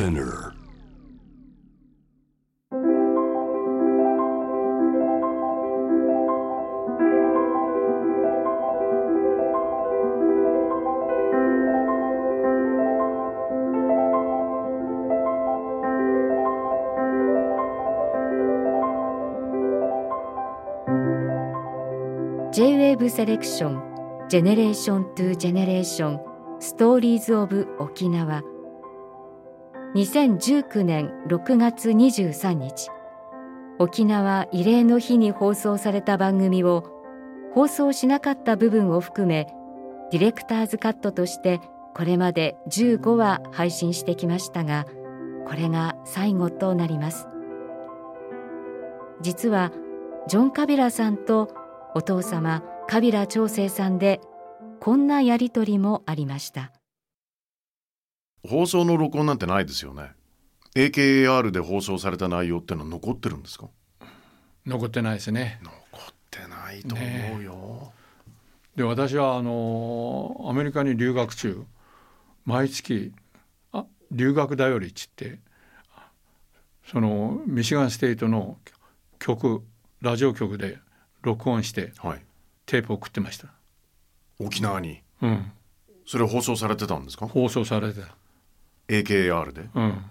Spinner. J-WAVE セレクションジェネレーショントゥジェネレーションストーリーズオブ沖縄2019年6月23日。沖縄慰霊の日に放送された番組を放送しなかった部分を含めディレクターズカットとしてこれまで15話配信してきましたがこれが最後となります。実はジョン・カビラさんとお父様カビラ長生さんでこんなやりとりもありました。放送の録音なんてないですよね。AKAR で放送された内容ってのは残ってるんですか？残ってないですね。残ってないと思うよ、で私はあのアメリカに留学中毎月あ留学だよりっつってそのミシガンステイトの曲ラジオ局で録音してはい。テープを送ってました、沖縄に？うん、それ放送されてたんですか？放送されてた、AKAR で。うん、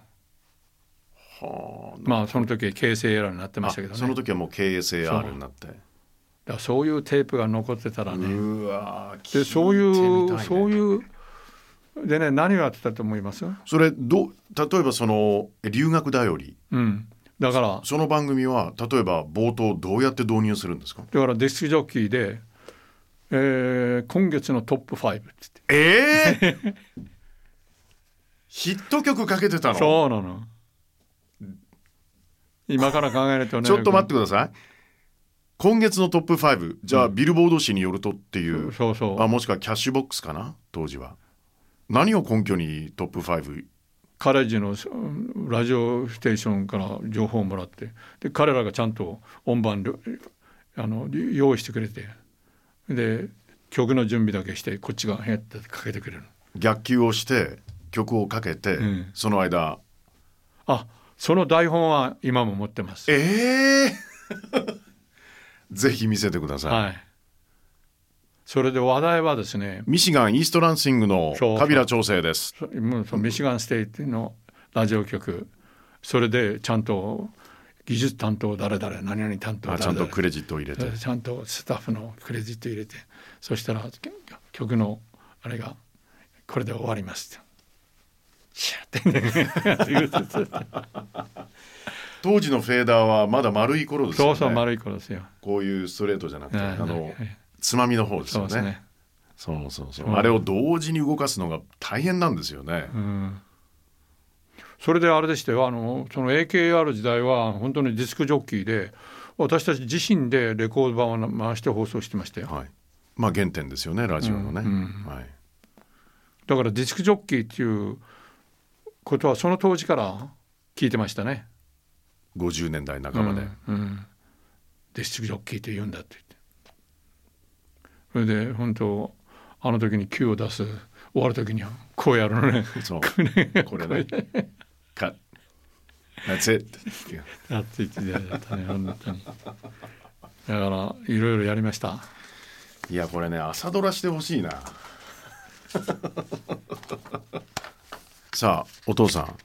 はまあその時 KSAR になってあましたけどね。あその時はもう KSAR になって。だそういうテープが残ってたらね。うわでそういう、そうういうでね何をやってたと思います、それどう例えばその留学だより。うん、だからその番組は例えば冒頭どうやって導入するんですか？だからディスクジョッキーで、えー今月のトップ5ってええ ヒット曲かけてたの？そうなの。今から考えるとね。ちょっと待ってください。今月のトップ5じゃあ、ビルボード誌によるとっていう。そうそう。あもしくはキャッシュボックスかな？当時は。何を根拠にトップ5カレッジのうんラジオステーションから情報をもらって。で彼らがちゃんと音盤あの用意してくれて。で曲の準備だけしてこっちがへってかけてくれる逆球をして曲をかけて、うん。その間。あその台本は今も持ってます。ええ ぜひ見せてください、はい。それで話題はですねミシガンイーストランシングのそう。カビラ調整です。そもうそのミシガンステイトのラジオ局それでちゃんと技術担当誰々何々担当あ誰々ちゃんとクレジットを入れて。ちゃんとスタッフのクレジット入れて。そしたら曲のあれがこれで終わりますって。シャッて言うて当時のフェーダーはまだ丸い頃ですよね。そうそう丸い頃ですよ。こういうストレートじゃなくて、はい。あのはいつまみの方ですよね。そう。そうそうそう、うん。あれを同時に動かすのが大変なんですよね、うん。それであれでしたよ。あのその AKR 時代は本当にディスクジョッキーで私たち自身でレコード盤を回して放送してましたよ。はい。まあ原点ですよねラジオのね、うんうん。はい、だからディスクジョッキーっていうことはその当時から聞いてましたね。50年代半ばで、うんうん。ディスクジョッキーって言うんだって言って。それで本当あの時に Q を出す終わる時にはこうやるのね。そう。これこれね。カッ That's it っていうやっていってやったね本当に。だからいろいろやりました。いやこれね朝ドラしてほしいなさあお父さん。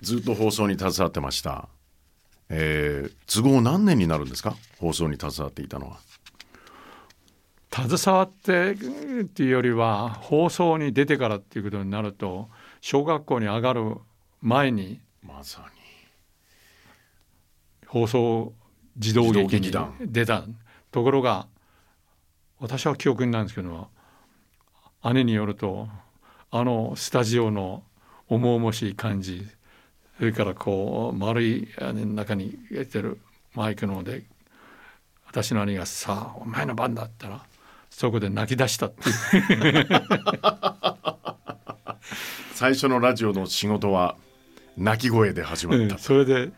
ずっと放送に携わってました。えー都合何年になるんですか？放送に携わっていたのは。携わってっていうよりは放送に出てからっていうことになると小学校に上がる前にまさに。放送児童劇に出た。ところが私は記憶にないんですけど姉によるとあのスタジオの重々しい感じそれからこう丸いあの中に入れてるマイクので私の兄が「さあお前の番だ」ったらそこで泣き出したって最初のラジオの仕事は泣き声で始まった、それで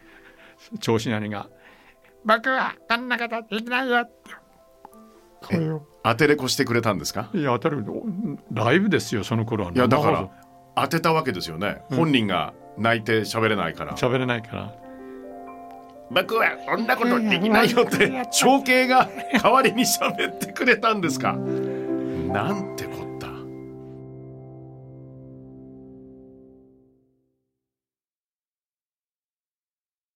調子の兄が「僕はこんなことできないよ」ってそよ。当てれこしてくれたんですか？いや当たる。ライブですよその頃は、いやだから当てたわけですよね、うん、本人が泣いて喋れないから。喋れないから。僕はこんなことできないよって 長兄が代わりに喋ってくれたんですか？なんてこと。